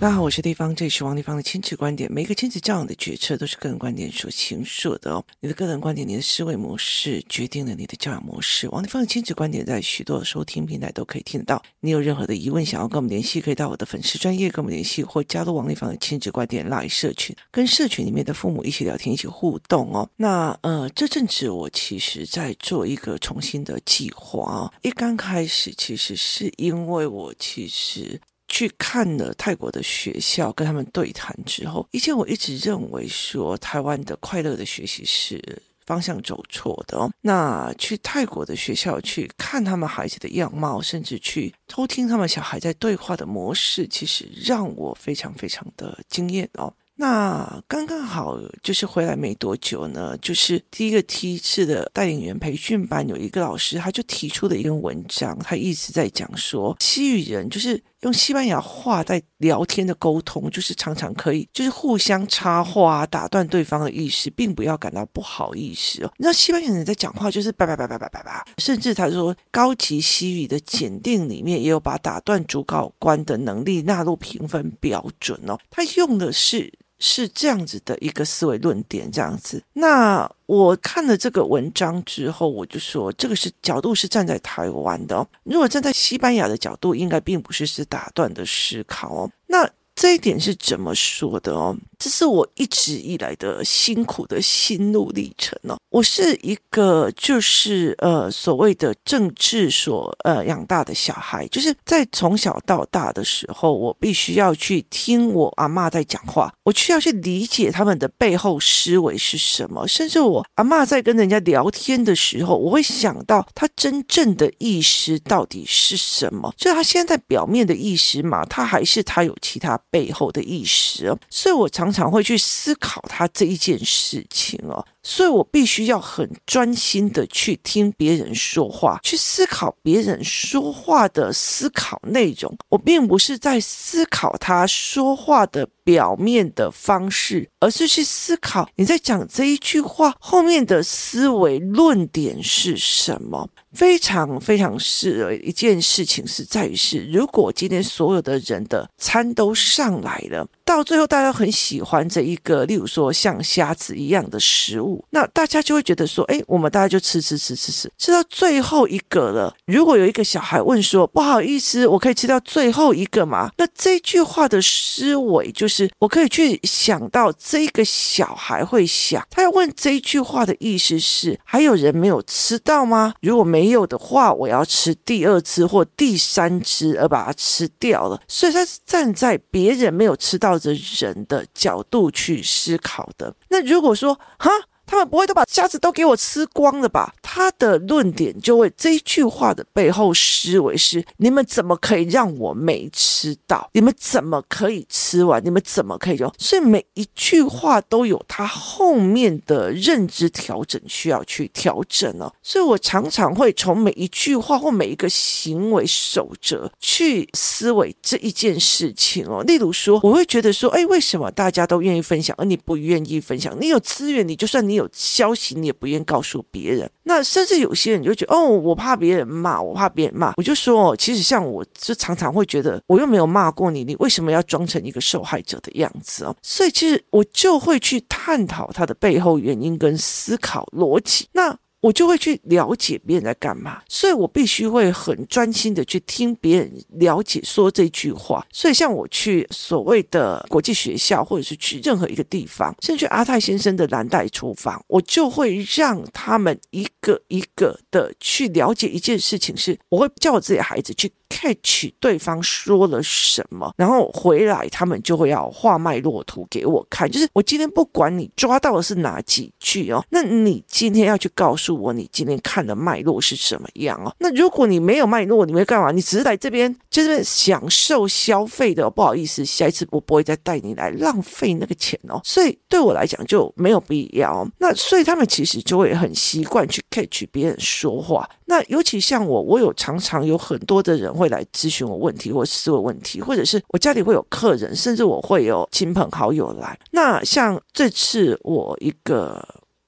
大家好，我是地方，这里是王地方的亲子观点。每一个亲子教养的决策都是个人观点所形塑的哦。你的个人观点，你的思维模式，决定了你的教养模式。王地方的亲子观点在许多的收听平台都可以听得到。你有任何的疑问，想要跟我们联系，可以到我的粉丝专业跟我们联系，或加入王地方的亲子观点 LINE 社群，跟社群里面的父母一起聊天，一起互动哦。那呃，这阵子我其实在做一个重新的计划哦。一刚开始，其实是因为我其实。去看了泰国的学校，跟他们对谈之后，以前我一直认为说台湾的快乐的学习是方向走错的哦。那去泰国的学校去看他们孩子的样貌，甚至去偷听他们小孩在对话的模式，其实让我非常非常的惊艳哦。那刚刚好就是回来没多久呢，就是第一个梯次的带领员培训班有一个老师，他就提出了一篇文章，他一直在讲说西语人就是用西班牙话在聊天的沟通，就是常常可以就是互相插话打断对方的意思，并不要感到不好意思哦。你知道西班牙人在讲话就是叭叭叭叭叭叭叭，甚至他说高级西语的检定里面也有把打断主考官的能力纳入评分标准哦，他用的是。是这样子的一个思维论点，这样子。那我看了这个文章之后，我就说，这个是角度是站在台湾的哦。如果站在西班牙的角度，应该并不是是打断的思考哦。那这一点是怎么说的哦？这是我一直以来的辛苦的心路历程哦。我是一个就是呃所谓的政治所呃养大的小孩，就是在从小到大的时候，我必须要去听我阿嬷在讲话，我需要去理解他们的背后思维是什么。甚至我阿嬷在跟人家聊天的时候，我会想到他真正的意思到底是什么？就他现在表面的意思嘛，他还是他有其他背后的意识。所以我常常会去思考他这一件事情哦。所以我必须要很专心的去听别人说话，去思考别人说话的思考内容。我并不是在思考他说话的表面的方式，而是去思考你在讲这一句话后面的思维论点是什么。非常非常是一件事情是在于是，如果今天所有的人的餐都上来了，到最后大家很喜欢这一个，例如说像虾子一样的食物，那大家就会觉得说，哎，我们大家就吃吃吃吃吃，吃到最后一个了。如果有一个小孩问说，不好意思，我可以吃到最后一个吗？那这句话的思维就是，我可以去想到这个小孩会想，他要问这句话的意思是，还有人没有吃到吗？如果没。没有的话，我要吃第二只或第三只，而把它吃掉了。所以他是站在别人没有吃到的人的角度去思考的。那如果说，哈？他们不会都把虾子都给我吃光了吧？他的论点就会这一句话的背后思维是：你们怎么可以让我没吃到？你们怎么可以吃完？你们怎么可以用？所以每一句话都有他后面的认知调整需要去调整哦。所以我常常会从每一句话或每一个行为守则去思维这一件事情哦。例如说，我会觉得说：哎，为什么大家都愿意分享，而你不愿意分享？你有资源，你就算你。有消息你也不愿告诉别人，那甚至有些人就觉得哦，我怕别人骂，我怕别人骂，我就说哦，其实像我就常常会觉得，我又没有骂过你，你为什么要装成一个受害者的样子哦？所以其实我就会去探讨他的背后原因跟思考逻辑。那。我就会去了解别人在干嘛，所以我必须会很专心的去听别人了解说这句话。所以像我去所谓的国际学校，或者是去任何一个地方，甚至阿泰先生的蓝带厨房，我就会让他们一个一个的去了解一件事情，是我会叫我自己的孩子去。Catch 对方说了什么，然后回来他们就会要画脉络图给我看。就是我今天不管你抓到的是哪几句哦，那你今天要去告诉我你今天看的脉络是什么样哦。那如果你没有脉络，你会干嘛？你只是来这边就是享受消费的，不好意思，下一次我不会再带你来浪费那个钱哦。所以对我来讲就没有必要。那所以他们其实就会很习惯去 catch 别人说话。那尤其像我，我有常常有很多的人会会来咨询我问题或思维问题，或者是我家里会有客人，甚至我会有亲朋好友来。那像这次我一个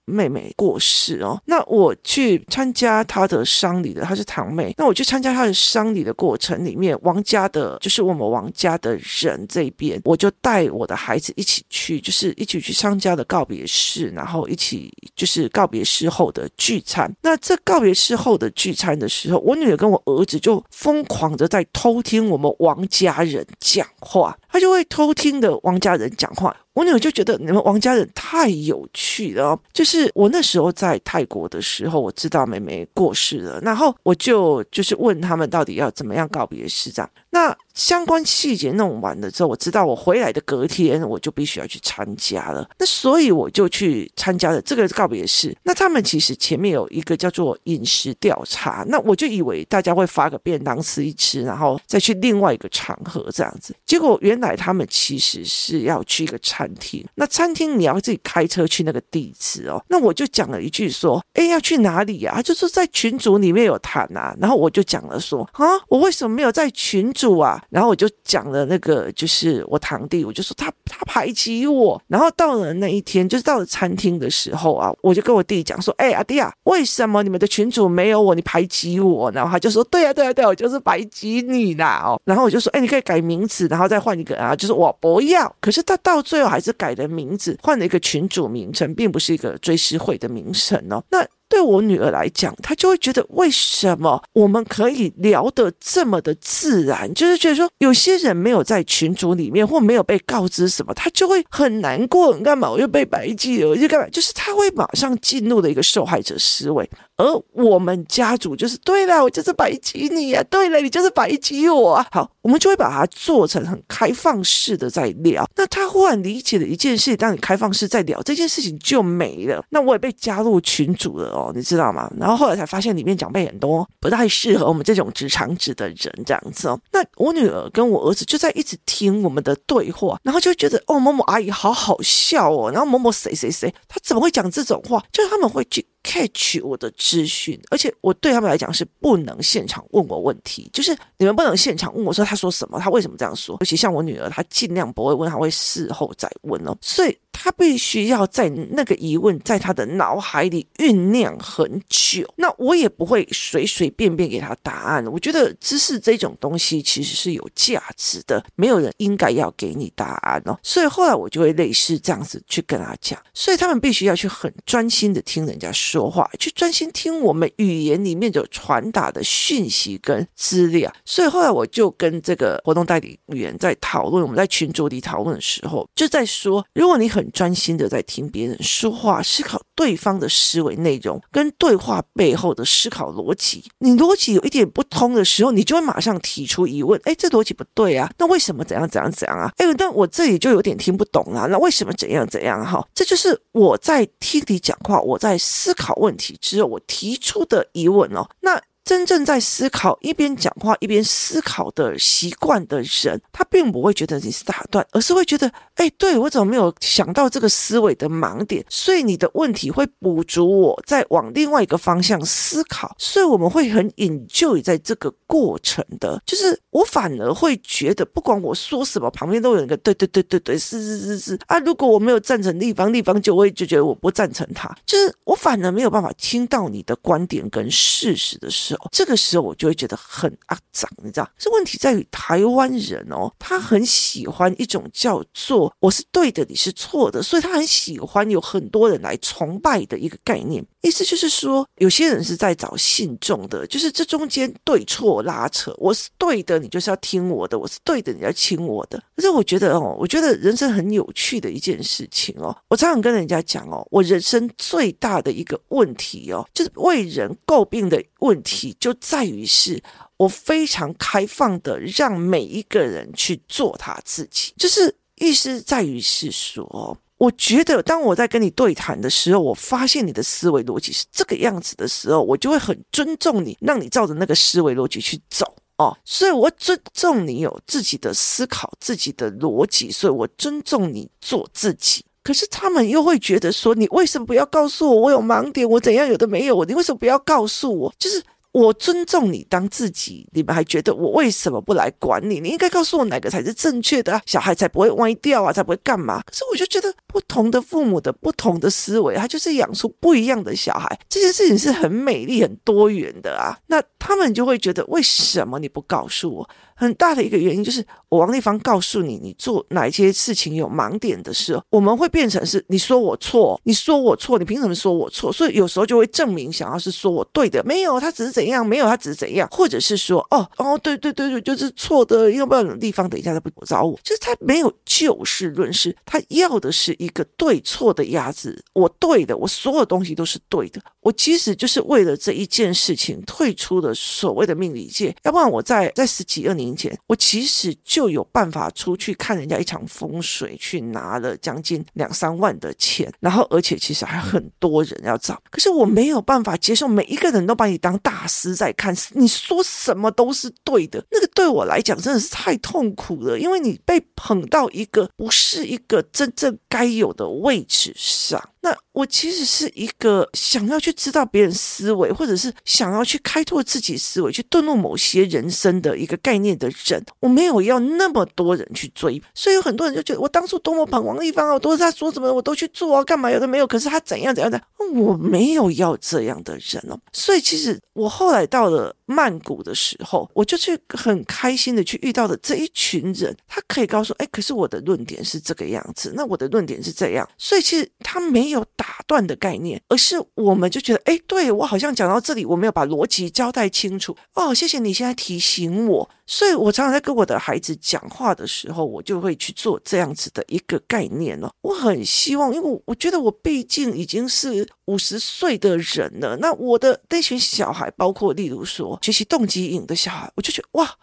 妹妹过世哦，那我去参加她的丧礼的，她是堂妹，那我去参加她的丧礼的过程里面，王家的，就是我们王家的人这边，我就带我的孩子一起去，就是一起去参加的告别式，然后一起就是告别式后的聚餐。那这告别式后的聚餐的时候，我女儿跟我儿子就疯狂的在偷听我们王家人讲话，他就会偷听的王家人讲话。我女儿就觉得你们王家人太有趣了，就是我那时候在泰国的时候，我知道妹妹过世了，然后我就就是问他们到底要怎么样告别师长。那相关细节弄完了之后，我知道我回来的隔天我就必须要去参加了，那所以我就去参加了这个告别式。那他们其实前面有一个叫做饮食调查，那我就以为大家会发个便当吃一吃，然后再去另外一个场合这样子。结果原来他们其实是要去一个餐厅，那餐厅你要自己开车去那个地址哦。那我就讲了一句说，哎，要去哪里呀？就是在群组里面有谈啊。然后我就讲了说，啊，我为什么没有在群组啊？然后我就讲了那个，就是我堂弟，我就说他他排挤我。然后到了那一天，就是到了餐厅的时候啊，我就跟我弟讲说，哎，阿弟啊，为什么你们的群主没有我？你排挤我？然后他就说，对呀，对呀，对，我就是排挤你啦。哦，然后我就说，哎，你可以改名字，然后再换一个啊，就是我不要。可是他到最后还是改了名字，换了一个群主名称，并不是一个追思会的名称哦。那。对我女儿来讲，她就会觉得为什么我们可以聊得这么的自然？就是觉得说有些人没有在群组里面，或没有被告知什么，她就会很难过。你干嘛？我又被白记了，我就干嘛？就是她会马上进入的一个受害者思维。而我们家族就是对了，我就是白起你呀、啊，对了，你就是白起我啊。好，我们就会把它做成很开放式的在聊。那他忽然理解了一件事，当你开放式在聊这件事情就没了。那我也被加入群组了哦，你知道吗？然后后来才发现里面长辈很多，不太适合我们这种直肠子的人这样子哦。那我女儿跟我儿子就在一直听我们的对话，然后就觉得哦，某某阿姨好好笑哦，然后某某谁谁谁，他怎么会讲这种话？就是他们会去。catch 我的资讯，而且我对他们来讲是不能现场问我问题，就是你们不能现场问我说他说什么，他为什么这样说。尤其像我女儿，她尽量不会问，她会事后再问哦，所以。他必须要在那个疑问在他的脑海里酝酿很久，那我也不会随随便便给他答案。我觉得知识这种东西其实是有价值的，没有人应该要给你答案哦。所以后来我就会类似这样子去跟他讲，所以他们必须要去很专心的听人家说话，去专心听我们语言里面有传达的讯息跟资料。所以后来我就跟这个活动代理员在讨论，我们在群组里讨论的时候，就在说，如果你很专心的在听别人说话，思考对方的思维内容跟对话背后的思考逻辑。你逻辑有一点不通的时候，你就会马上提出疑问：哎，这逻辑不对啊！那为什么怎样怎样怎样啊？哎，但我这里就有点听不懂啊。那为什么怎样怎样？哈，这就是我在听你讲话，我在思考问题之后，我提出的疑问哦。那。真正在思考，一边讲话一边思考的习惯的人，他并不会觉得你是打断，而是会觉得，哎，对，我怎么没有想到这个思维的盲点？所以你的问题会补足我再往另外一个方向思考，所以我们会很引咎于在这个过程的。就是我反而会觉得，不管我说什么，旁边都有一个对对对对对，是是是是啊。如果我没有赞成立方，立方就会就觉得我不赞成他，就是我反而没有办法听到你的观点跟事实的时候。这个时候我就会觉得很啊脏，你知道？这问题在于台湾人哦，他很喜欢一种叫做“我是对的，你是错的”，所以他很喜欢有很多人来崇拜的一个概念。意思就是说，有些人是在找信众的，就是这中间对错拉扯，我是对的，你就是要听我的；我是对的，你要听我的。可是我觉得哦，我觉得人生很有趣的一件事情哦，我常常跟人家讲哦，我人生最大的一个问题哦，就是为人诟病的问题。就在于是我非常开放的让每一个人去做他自己，就是意思在于是说，我觉得当我在跟你对谈的时候，我发现你的思维逻辑是这个样子的时候，我就会很尊重你，让你照着那个思维逻辑去走哦。所以我尊重你有自己的思考、自己的逻辑，所以我尊重你做自己。可是他们又会觉得说，你为什么不要告诉我我有盲点，我怎样有的没有？你为什么不要告诉我？就是。我尊重你当自己，你们还觉得我为什么不来管你？你应该告诉我哪个才是正确的啊，小孩才不会歪掉啊，才不会干嘛？可是我就觉得不同的父母的不同的思维，他就是养出不一样的小孩，这件事情是很美丽、很多元的啊。那他们就会觉得，为什么你不告诉我？很大的一个原因就是，我王丽芳告诉你，你做哪一些事情有盲点的时候，我们会变成是你说我错，你说我错，你凭什么说我错？所以有时候就会证明，想要是说我对的，没有，他只是怎样，没有，他只是怎样，或者是说，哦哦，对对对对，就是错的，要不要丽芳等一下他不找我？就是他没有就事论事，他要的是一个对错的压制。我对的，我所有东西都是对的。我其实就是为了这一件事情退出了所谓的命理界，要不然我在在十几二年。年前，我其实就有办法出去看人家一场风水，去拿了将近两三万的钱，然后而且其实还很多人要找，可是我没有办法接受每一个人都把你当大师在看，你说什么都是对的，那个对我来讲真的是太痛苦了，因为你被捧到一个不是一个真正该有的位置上。那我其实是一个想要去知道别人思维，或者是想要去开拓自己思维，去顿入某些人生的一个概念的人。我没有要那么多人去追，所以有很多人就觉得我当初多么捧王丽芳啊，我都是他说什么我都去做啊，干嘛有的没有。可是他怎样怎样的，我没有要这样的人哦。所以其实我后来到了曼谷的时候，我就去很开心的去遇到的这一群人，他可以告诉哎，可是我的论点是这个样子，那我的论点是这样。所以其实他没有。有打断的概念，而是我们就觉得，哎，对，我好像讲到这里，我没有把逻辑交代清楚。哦，谢谢你现在提醒我。所以我常常在跟我的孩子讲话的时候，我就会去做这样子的一个概念了。我很希望，因为我觉得我毕竟已经是五十岁的人了，那我的那群小孩，包括例如说学习动机引的小孩，我就觉得哇。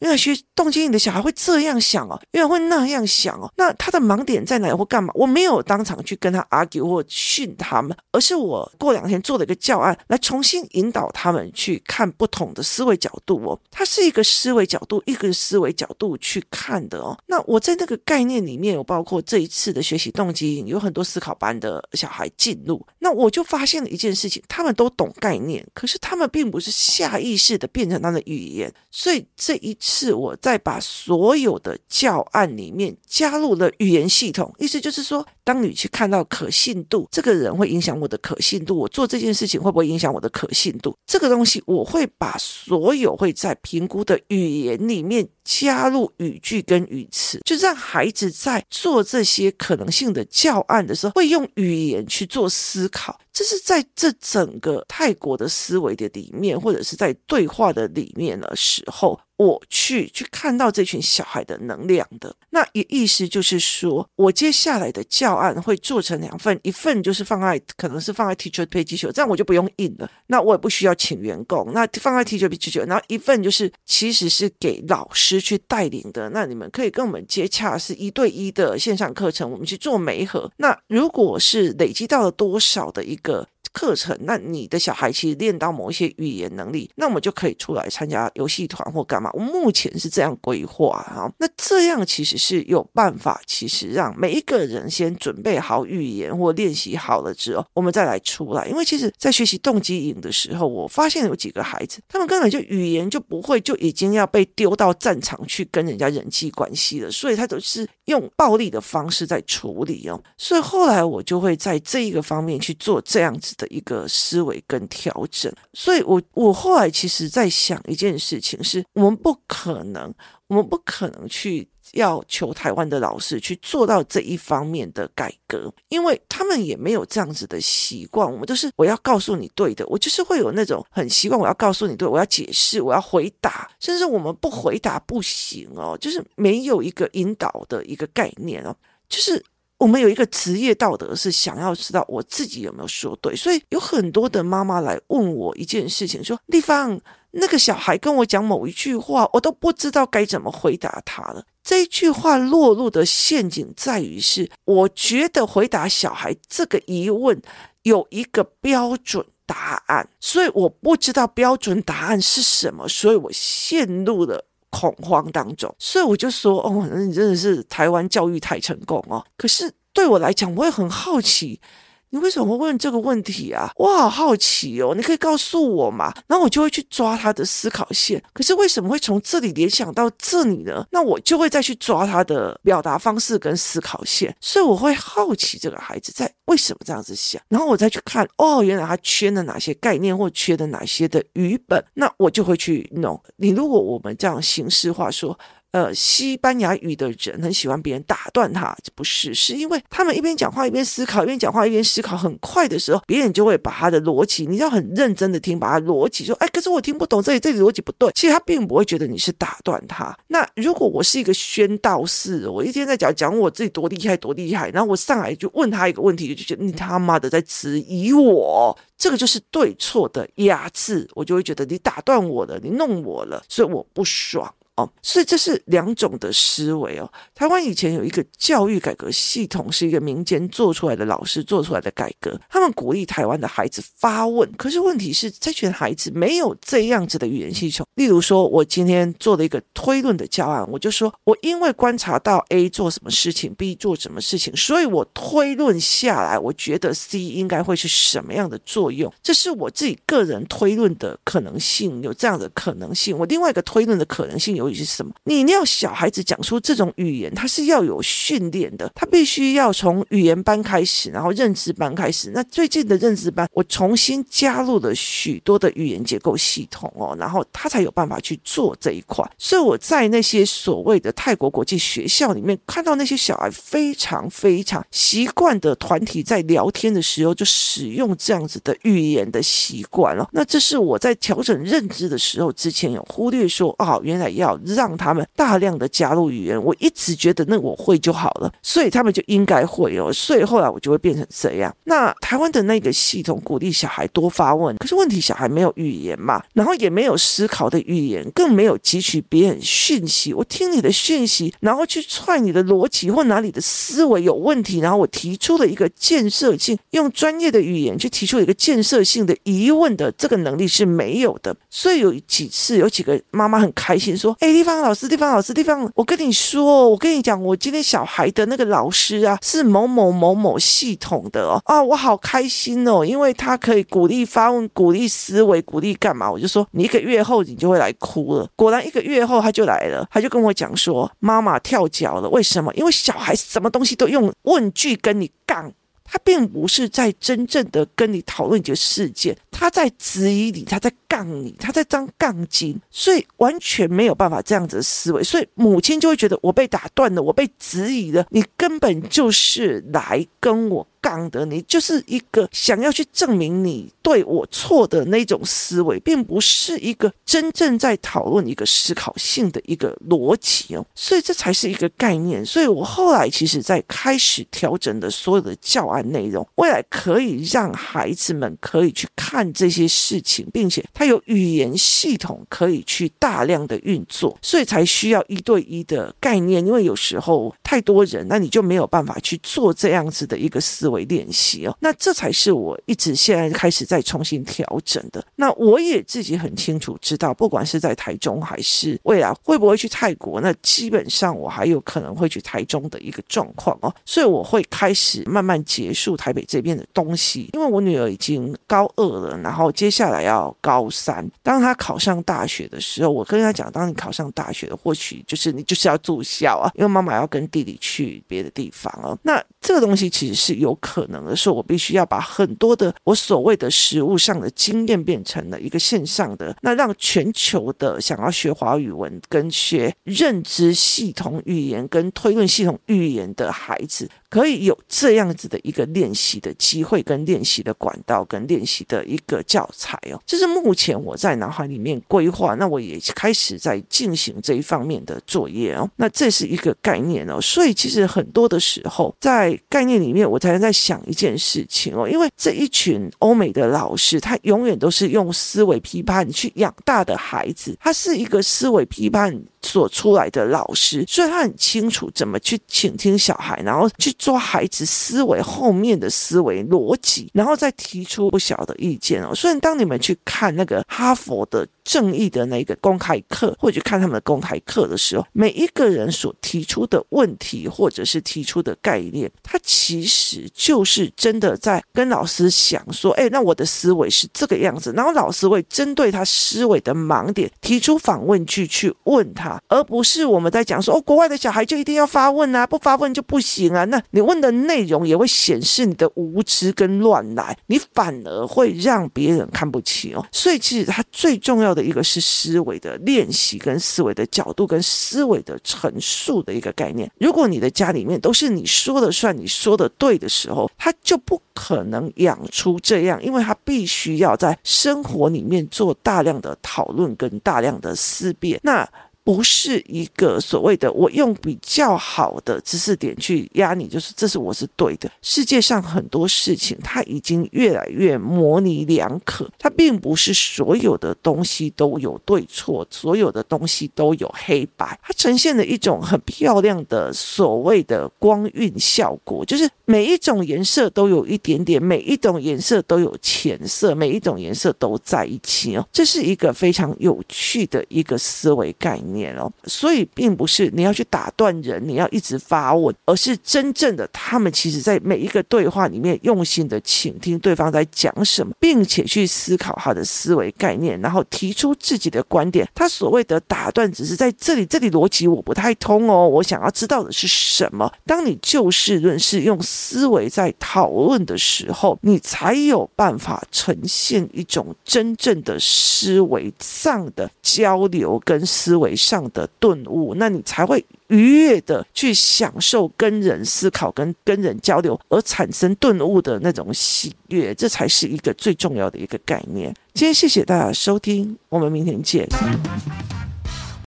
原来学动机，你的小孩会这样想哦，原来会那样想哦。那他的盲点在哪里或干嘛？我没有当场去跟他 argue 或训他们，而是我过两天做了一个教案，来重新引导他们去看不同的思维角度哦。它是一个思维角度，一个思维角度去看的哦。那我在那个概念里面有包括这一次的学习动机，有很多思考班的小孩进入，那我就发现了一件事情，他们都懂概念，可是他们并不是下意识的变成他的语言，所以这一。是我在把所有的教案里面加入了语言系统，意思就是说，当你去看到可信度，这个人会影响我的可信度，我做这件事情会不会影响我的可信度？这个东西我会把所有会在评估的语言里面加入语句跟语词，就让孩子在做这些可能性的教案的时候，会用语言去做思考。这是在这整个泰国的思维的里面，或者是在对话的里面的时候，我去去看到这群小孩的能量的。那也意思就是说，我接下来的教案会做成两份，一份就是放在可能是放在 Teacher Page 这样我就不用印了，那我也不需要请员工，那放在 Teacher Page 然后一份就是其实是给老师去带领的，那你们可以跟我们接洽，是一对一的线上课程，我们去做媒合。那如果是累积到了多少的一个课程，那你的小孩其实练到某一些语言能力，那我们就可以出来参加游戏团或干嘛。我目前是这样规划啊，那这样其实是有办法，其实让每一个人先准备好语言或练习好了之后，我们再来出来。因为其实，在学习动机营的时候，我发现有几个孩子，他们根本就语言就不会，就已经要被丢到战场去跟人家人际关系了，所以他都是用暴力的方式在处理哦。所以后来我就会在这一个方面去做这样子的。一个思维跟调整，所以我我后来其实在想一件事情是，我们不可能，我们不可能去要求台湾的老师去做到这一方面的改革，因为他们也没有这样子的习惯。我们都是我要告诉你对的，我就是会有那种很习惯，我要告诉你对，我要解释，我要回答，甚至我们不回答不行哦，就是没有一个引导的一个概念哦，就是。我们有一个职业道德，是想要知道我自己有没有说对，所以有很多的妈妈来问我一件事情，说丽芳，那个小孩跟我讲某一句话，我都不知道该怎么回答他了。这一句话落入的陷阱在于是，我觉得回答小孩这个疑问有一个标准答案，所以我不知道标准答案是什么，所以我陷入了。恐慌当中，所以我就说，哦，你真的是台湾教育太成功哦。可是对我来讲，我也很好奇，你为什么会问这个问题啊？我好好奇哦，你可以告诉我嘛？然后我就会去抓他的思考线。可是为什么会从这里联想到这里呢？那我就会再去抓他的表达方式跟思考线。所以我会好奇这个孩子在为什么这样子想，然后我再去看哦，原来他缺了哪些概念或缺了哪些的语本，那我就会去弄。你如果我们这样形式化说。呃，西班牙语的人很喜欢别人打断他，不是，是因为他们一边讲话一边思考，一边讲话一边思考，很快的时候，别人就会把他的逻辑，你要很认真的听，把他逻辑说，哎，可是我听不懂这里，这里逻辑不对。其实他并不会觉得你是打断他。那如果我是一个宣道士，我一天在讲讲我自己多厉害多厉害，然后我上来就问他一个问题，就觉得你他妈的在质疑我，这个就是对错的压制，我就会觉得你打断我了，你弄我了，所以我不爽。哦，所以这是两种的思维哦。台湾以前有一个教育改革系统，是一个民间做出来的老师做出来的改革，他们鼓励台湾的孩子发问。可是问题是，这群孩子没有这样子的语言系统。例如说，我今天做了一个推论的教案，我就说我因为观察到 A 做什么事情，B 做什么事情，所以我推论下来，我觉得 C 应该会是什么样的作用。这是我自己个人推论的可能性，有这样的可能性。我另外一个推论的可能性有。是什么？你要小孩子讲出这种语言，他是要有训练的，他必须要从语言班开始，然后认知班开始。那最近的认知班，我重新加入了许多的语言结构系统哦，然后他才有办法去做这一块。所以我在那些所谓的泰国国际学校里面，看到那些小孩非常非常习惯的团体在聊天的时候，就使用这样子的语言的习惯了。那这是我在调整认知的时候，之前有忽略说，哦，原来要。让他们大量的加入语言，我一直觉得那我会就好了，所以他们就应该会哦，所以后来我就会变成这样。那台湾的那个系统鼓励小孩多发问，可是问题小孩没有语言嘛，然后也没有思考的语言，更没有汲取别人讯息。我听你的讯息，然后去踹你的逻辑或哪里的思维有问题，然后我提出了一个建设性，用专业的语言去提出一个建设性的疑问的这个能力是没有的。所以有几次有几个妈妈很开心说：“。”地方老师，地方老师，地方，我跟你说，我跟你讲，我今天小孩的那个老师啊，是某某某某系统的哦，啊，我好开心哦，因为他可以鼓励发问、鼓励思维、鼓励干嘛？我就说，你一个月后你就会来哭了。果然一个月后他就来了，他就跟我讲说，妈妈跳脚了，为什么？因为小孩什么东西都用问句跟你杠。他并不是在真正的跟你讨论你的事件，他在质疑你，他在杠你，他在当杠精，所以完全没有办法这样子的思维，所以母亲就会觉得我被打断了，我被质疑了，你根本就是来跟我。讲的你就是一个想要去证明你对我错的那种思维，并不是一个真正在讨论一个思考性的一个逻辑哦，所以这才是一个概念。所以我后来其实在开始调整的所有的教案内容，未来可以让孩子们可以去看这些事情，并且他有语言系统可以去大量的运作，所以才需要一对一的概念。因为有时候太多人，那你就没有办法去做这样子的一个思维。为练习哦，那这才是我一直现在开始在重新调整的。那我也自己很清楚知道，不管是在台中还是未来会不会去泰国，那基本上我还有可能会去台中的一个状况哦。所以我会开始慢慢结束台北这边的东西，因为我女儿已经高二了，然后接下来要高三。当她考上大学的时候，我跟她讲，当你考上大学，或许就是你就是要住校啊，因为妈妈要跟弟弟去别的地方哦。那这个东西其实是有。可能的时候，我必须要把很多的我所谓的实物上的经验变成了一个线上的，那让全球的想要学华语文跟学认知系统语言跟推论系统语言的孩子。可以有这样子的一个练习的机会，跟练习的管道，跟练习的一个教材哦，这是目前我在脑海里面规划，那我也开始在进行这一方面的作业哦。那这是一个概念哦，所以其实很多的时候，在概念里面，我才在在想一件事情哦，因为这一群欧美的老师，他永远都是用思维批判去养大的孩子，他是一个思维批判所出来的老师，所以他很清楚怎么去倾听小孩，然后去。抓孩子思维后面的思维逻辑，然后再提出不小的意见哦。所以当你们去看那个哈佛的。正义的那个公开课，或者看他们的公开课的时候，每一个人所提出的问题或者是提出的概念，他其实就是真的在跟老师想说，哎，那我的思维是这个样子，然后老师会针对他思维的盲点提出反问句去问他，而不是我们在讲说，哦，国外的小孩就一定要发问啊，不发问就不行啊，那你问的内容也会显示你的无知跟乱来，你反而会让别人看不起哦。所以其实他最重要的一个是思维的练习跟思维的角度跟思维的陈述的一个概念。如果你的家里面都是你说的算，你说的对的时候，他就不可能养出这样，因为他必须要在生活里面做大量的讨论跟大量的思辨。那。不是一个所谓的我用比较好的知识点去压你，就是这是我是对的。世界上很多事情，它已经越来越模棱两可，它并不是所有的东西都有对错，所有的东西都有黑白，它呈现了一种很漂亮的所谓的光晕效果，就是每一种颜色都有一点点，每一种颜色都有浅色，每一种颜色都在一起哦，这是一个非常有趣的一个思维概念。所以并不是你要去打断人，你要一直发问，而是真正的他们其实在每一个对话里面用心的倾听对方在讲什么，并且去思考他的思维概念，然后提出自己的观点。他所谓的打断，只是在这里，这里逻辑我不太通哦，我想要知道的是什么。当你就事论事，用思维在讨论的时候，你才有办法呈现一种真正的思维上的交流跟思维上的顿悟，那你才会愉悦的去享受跟人思考、跟跟人交流而产生顿悟的那种喜悦，这才是一个最重要的一个概念。今天谢谢大家收听，我们明天见。